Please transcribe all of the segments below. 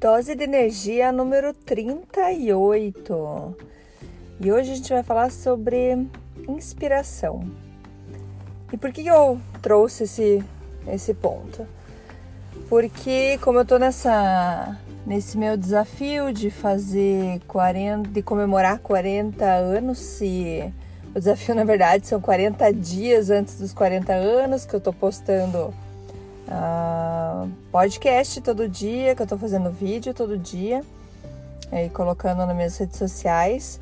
Dose de energia número 38. E hoje a gente vai falar sobre inspiração. E por que eu trouxe esse, esse ponto? Porque como eu tô nessa nesse meu desafio de fazer 40, de comemorar 40 anos, e o desafio na verdade são 40 dias antes dos 40 anos que eu tô postando uh, podcast todo dia, que eu tô fazendo vídeo todo dia e colocando nas minhas redes sociais.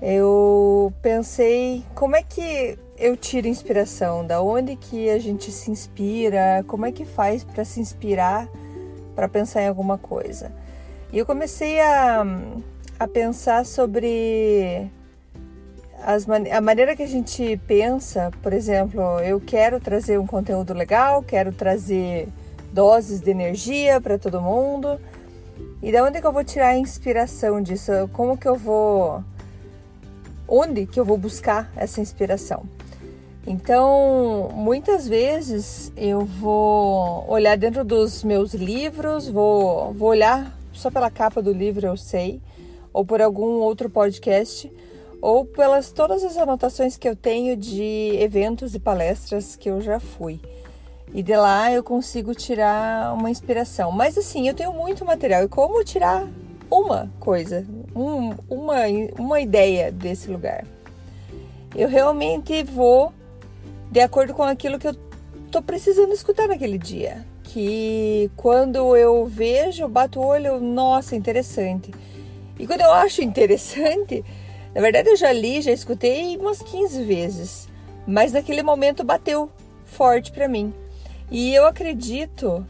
Eu pensei como é que eu tiro inspiração, da onde que a gente se inspira, como é que faz para se inspirar para pensar em alguma coisa. E eu comecei a, a pensar sobre as, a maneira que a gente pensa, por exemplo, eu quero trazer um conteúdo legal, quero trazer doses de energia para todo mundo. E da onde que eu vou tirar a inspiração disso? Como que eu vou onde que eu vou buscar essa inspiração? Então, muitas vezes eu vou olhar dentro dos meus livros, vou, vou olhar só pela capa do livro, eu sei, ou por algum outro podcast ou pelas todas as anotações que eu tenho de eventos e palestras que eu já fui. E de lá eu consigo tirar uma inspiração. Mas assim, eu tenho muito material. E como tirar uma coisa, um, uma, uma ideia desse lugar? Eu realmente vou de acordo com aquilo que eu tô precisando escutar naquele dia. Que quando eu vejo, bato o olho, nossa, interessante. E quando eu acho interessante, na verdade, eu já li, já escutei umas 15 vezes, mas naquele momento bateu forte para mim. E eu acredito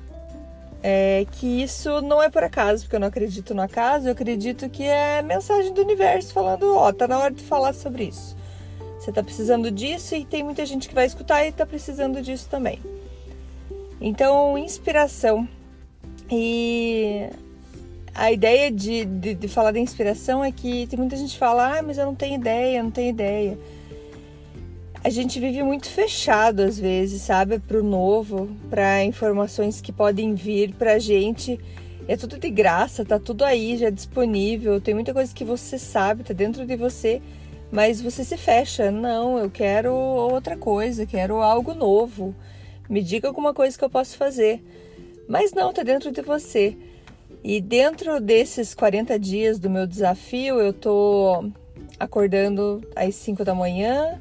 é, que isso não é por acaso, porque eu não acredito no acaso, eu acredito que é mensagem do universo falando: ó, tá na hora de falar sobre isso. Você tá precisando disso e tem muita gente que vai escutar e tá precisando disso também. Então, inspiração. E a ideia de, de, de, falar da inspiração é que tem muita gente que fala, ah, mas eu não tenho ideia, não tenho ideia. A gente vive muito fechado às vezes, sabe, para o novo, para informações que podem vir para a gente. É tudo de graça, tá tudo aí já disponível. Tem muita coisa que você sabe, tá dentro de você, mas você se fecha. Não, eu quero outra coisa, quero algo novo. Me diga alguma coisa que eu posso fazer. Mas não, tá dentro de você. E dentro desses 40 dias do meu desafio, eu tô acordando às 5 da manhã,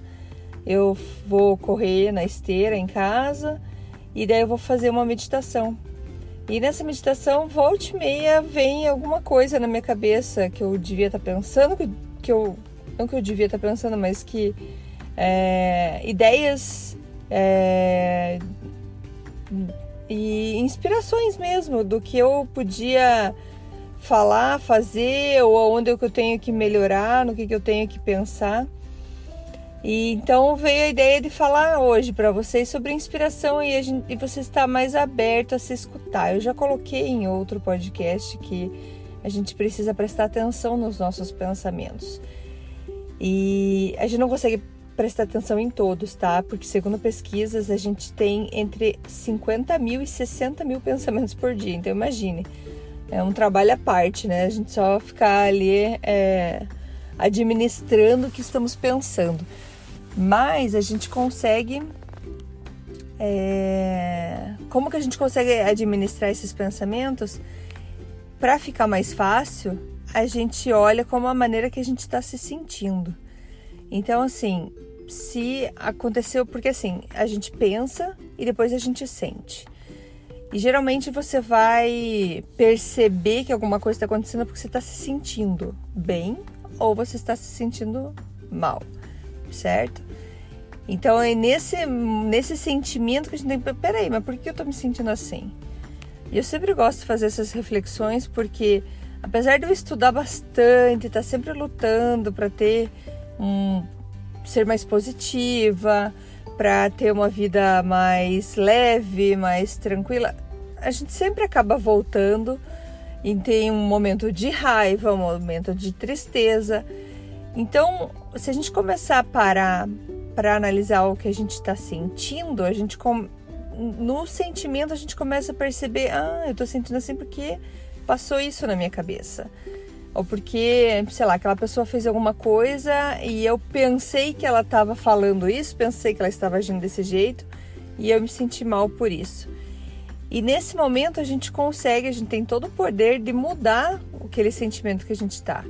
eu vou correr na esteira em casa e daí eu vou fazer uma meditação. E nessa meditação, volte e meia, vem alguma coisa na minha cabeça que eu devia estar tá pensando, que eu. Não que eu devia estar tá pensando, mas que. É, ideias. É, e inspirações mesmo do que eu podia falar, fazer, ou onde eu tenho que melhorar, no que, que eu tenho que pensar. E então veio a ideia de falar hoje para vocês sobre inspiração e, gente, e você está mais aberto a se escutar. Eu já coloquei em outro podcast que a gente precisa prestar atenção nos nossos pensamentos. E a gente não consegue prestar atenção em todos, tá? Porque segundo pesquisas a gente tem entre 50 mil e 60 mil pensamentos por dia. Então imagine, é um trabalho à parte, né? A gente só ficar ali é, administrando o que estamos pensando. Mas a gente consegue. É, como que a gente consegue administrar esses pensamentos? Para ficar mais fácil, a gente olha como a maneira que a gente está se sentindo. Então, assim, se aconteceu, porque assim, a gente pensa e depois a gente sente. E geralmente você vai perceber que alguma coisa está acontecendo porque você está se sentindo bem ou você está se sentindo mal. certo? Então é nesse, nesse sentimento que a gente tem. Peraí, mas por que eu tô me sentindo assim? E eu sempre gosto de fazer essas reflexões porque, apesar de eu estudar bastante, estar tá sempre lutando para ter um. ser mais positiva, para ter uma vida mais leve, mais tranquila, a gente sempre acaba voltando e tem um momento de raiva, um momento de tristeza. Então, se a gente começar a parar para analisar o que a gente está sentindo, a gente com... no sentimento a gente começa a perceber, ah, eu estou sentindo assim porque passou isso na minha cabeça. Ou porque, sei lá, aquela pessoa fez alguma coisa e eu pensei que ela estava falando isso, pensei que ela estava agindo desse jeito e eu me senti mal por isso. E nesse momento a gente consegue, a gente tem todo o poder de mudar aquele sentimento que a gente está.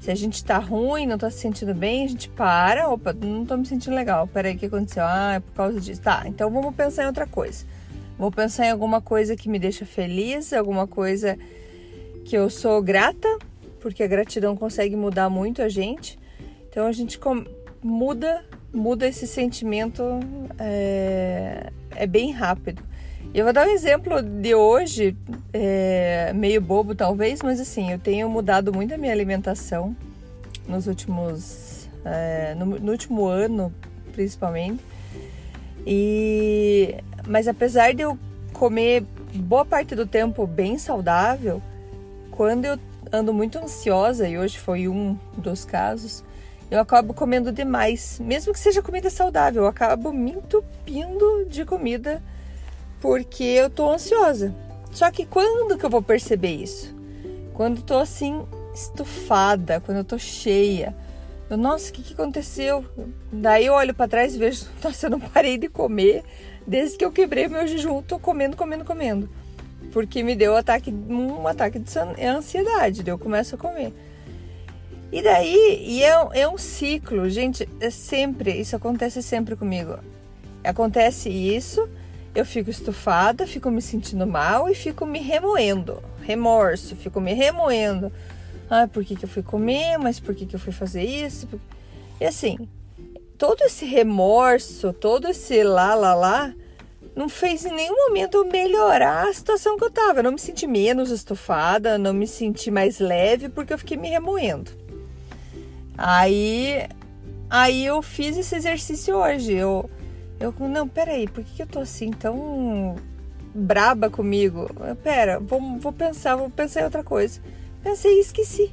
Se a gente está ruim, não está se sentindo bem, a gente para, opa, não estou me sentindo legal. Peraí, o que aconteceu? Ah, é por causa disso. Tá, então vamos pensar em outra coisa. Vou pensar em alguma coisa que me deixa feliz, alguma coisa que eu sou grata, porque a gratidão consegue mudar muito a gente. Então a gente muda, muda esse sentimento, é, é bem rápido. Eu vou dar um exemplo de hoje, é, meio bobo talvez, mas assim, eu tenho mudado muito a minha alimentação nos últimos. É, no, no, último ano, principalmente. E, mas apesar de eu comer boa parte do tempo bem saudável, quando eu ando muito ansiosa, e hoje foi um dos casos, eu acabo comendo demais. Mesmo que seja comida saudável, eu acabo me entupindo de comida porque eu tô ansiosa. Só que quando que eu vou perceber isso? Quando tô assim estufada, quando eu tô cheia. Eu, nossa, o que, que aconteceu? Daí eu olho para trás e vejo, nossa, eu não parei de comer desde que eu quebrei meu jejum. Tô comendo, comendo, comendo. Porque me deu um ataque, um ataque de ansiedade, daí eu começo a comer. E daí, e é, é um ciclo, gente, é sempre, isso acontece sempre comigo. Acontece isso, eu fico estufada, fico me sentindo mal e fico me remoendo. Remorso, fico me remoendo. Ah, por que, que eu fui comer? Mas por que, que eu fui fazer isso? E assim, todo esse remorso, todo esse lá, lá, lá, não fez em nenhum momento eu melhorar a situação que eu tava. Eu não me senti menos estufada, não me senti mais leve porque eu fiquei me remoendo. Aí, aí eu fiz esse exercício hoje. Eu eu, não, peraí, por que eu tô assim tão braba comigo? Pera, vou, vou pensar, vou pensar em outra coisa. Pensei e esqueci.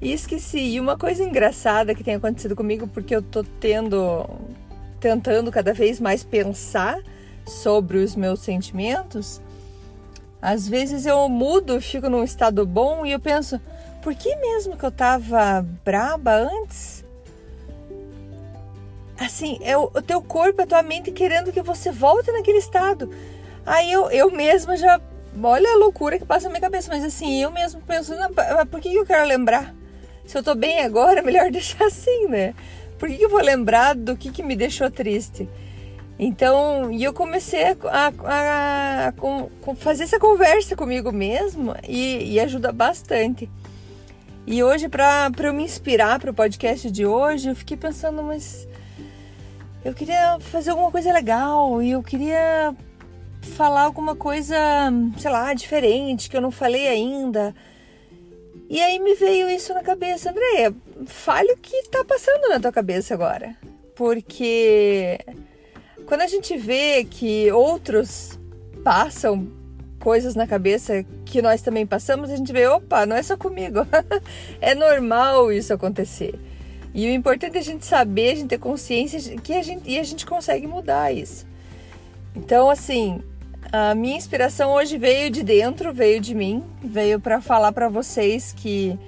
E esqueci. E uma coisa engraçada que tem acontecido comigo, porque eu tô tendo, tentando cada vez mais pensar sobre os meus sentimentos, às vezes eu mudo, fico num estado bom e eu penso, por que mesmo que eu tava braba antes? assim, é o, teu corpo, a tua mente querendo que você volte naquele estado. Aí eu, eu mesma já. Olha a loucura que passa na minha cabeça, mas assim, eu mesmo penso, por que eu quero lembrar? Se eu tô bem agora, melhor deixar assim, né? Por que eu vou lembrar do que, que me deixou triste? Então, e eu comecei a, a, a, a fazer essa conversa comigo mesmo e, e ajuda bastante. E hoje, para eu me inspirar para o podcast de hoje, eu fiquei pensando, mas eu queria fazer alguma coisa legal e eu queria falar alguma coisa, sei lá, diferente que eu não falei ainda. E aí me veio isso na cabeça, Andréia, fale o que tá passando na tua cabeça agora. Porque quando a gente vê que outros passam coisas na cabeça que nós também passamos, a gente vê, opa, não é só comigo. é normal isso acontecer. E o importante é a gente saber, a gente ter consciência que a gente e a gente consegue mudar isso. Então, assim, a minha inspiração hoje veio de dentro, veio de mim, veio para falar para vocês que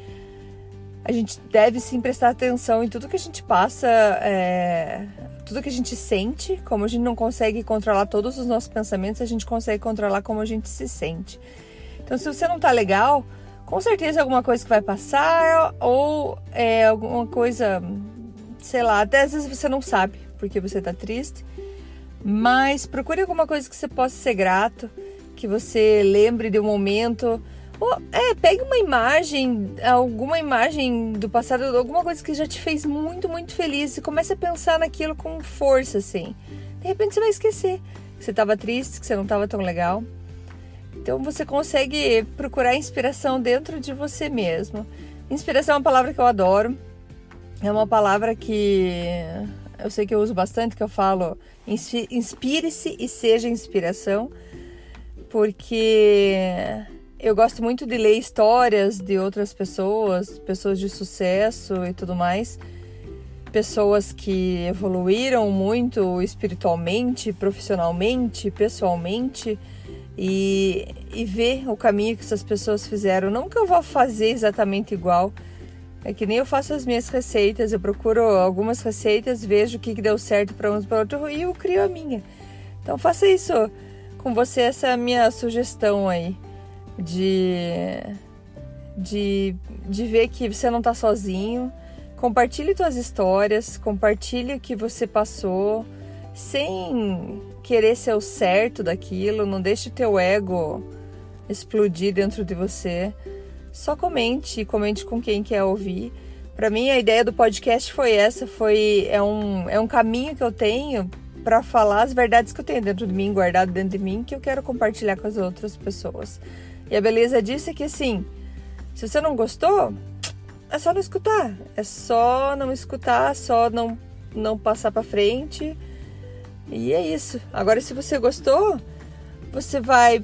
a gente deve sim prestar atenção em tudo que a gente passa, é, tudo que a gente sente. Como a gente não consegue controlar todos os nossos pensamentos, a gente consegue controlar como a gente se sente. Então, se você não tá legal, com certeza é alguma coisa que vai passar ou é alguma coisa, sei lá, até às vezes você não sabe porque você tá triste, mas procure alguma coisa que você possa ser grato, que você lembre de um momento é, pegue uma imagem, alguma imagem do passado, alguma coisa que já te fez muito, muito feliz e comece a pensar naquilo com força, assim. De repente você vai esquecer que você estava triste, que você não estava tão legal. Então você consegue procurar inspiração dentro de você mesmo. Inspiração é uma palavra que eu adoro. É uma palavra que eu sei que eu uso bastante, que eu falo inspire-se e seja inspiração, porque eu gosto muito de ler histórias de outras pessoas, pessoas de sucesso e tudo mais, pessoas que evoluíram muito espiritualmente, profissionalmente, pessoalmente. E, e ver o caminho que essas pessoas fizeram. Não que eu vá fazer exatamente igual, é que nem eu faço as minhas receitas, eu procuro algumas receitas, vejo o que, que deu certo para uns para outro e eu crio a minha. Então faça isso com você, essa é a minha sugestão aí de, de, de ver que você não está sozinho. Compartilhe suas histórias, compartilhe o que você passou, sem querer ser o certo daquilo, não deixe o teu ego explodir dentro de você. Só comente, comente com quem quer ouvir. Para mim a ideia do podcast foi essa, foi é um, é um caminho que eu tenho para falar as verdades que eu tenho dentro de mim, guardado dentro de mim, que eu quero compartilhar com as outras pessoas. E a beleza disso é que assim, se você não gostou, é só não escutar, é só não escutar, só não não passar para frente e é isso. Agora, se você gostou, você vai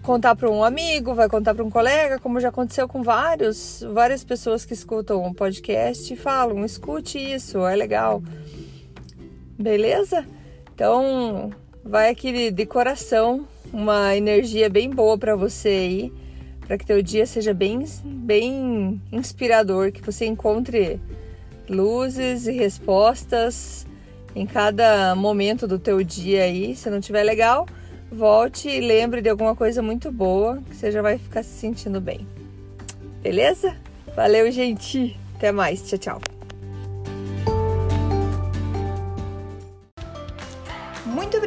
contar para um amigo, vai contar para um colega, como já aconteceu com vários, várias pessoas que escutam um podcast e falam: escute isso, é legal. Beleza? Então, vai aqui de coração uma energia bem boa para você aí, para que teu dia seja bem, bem inspirador, que você encontre luzes e respostas em cada momento do teu dia aí. Se não tiver legal, volte e lembre de alguma coisa muito boa que você já vai ficar se sentindo bem. Beleza? Valeu, gente. Até mais. Tchau, tchau.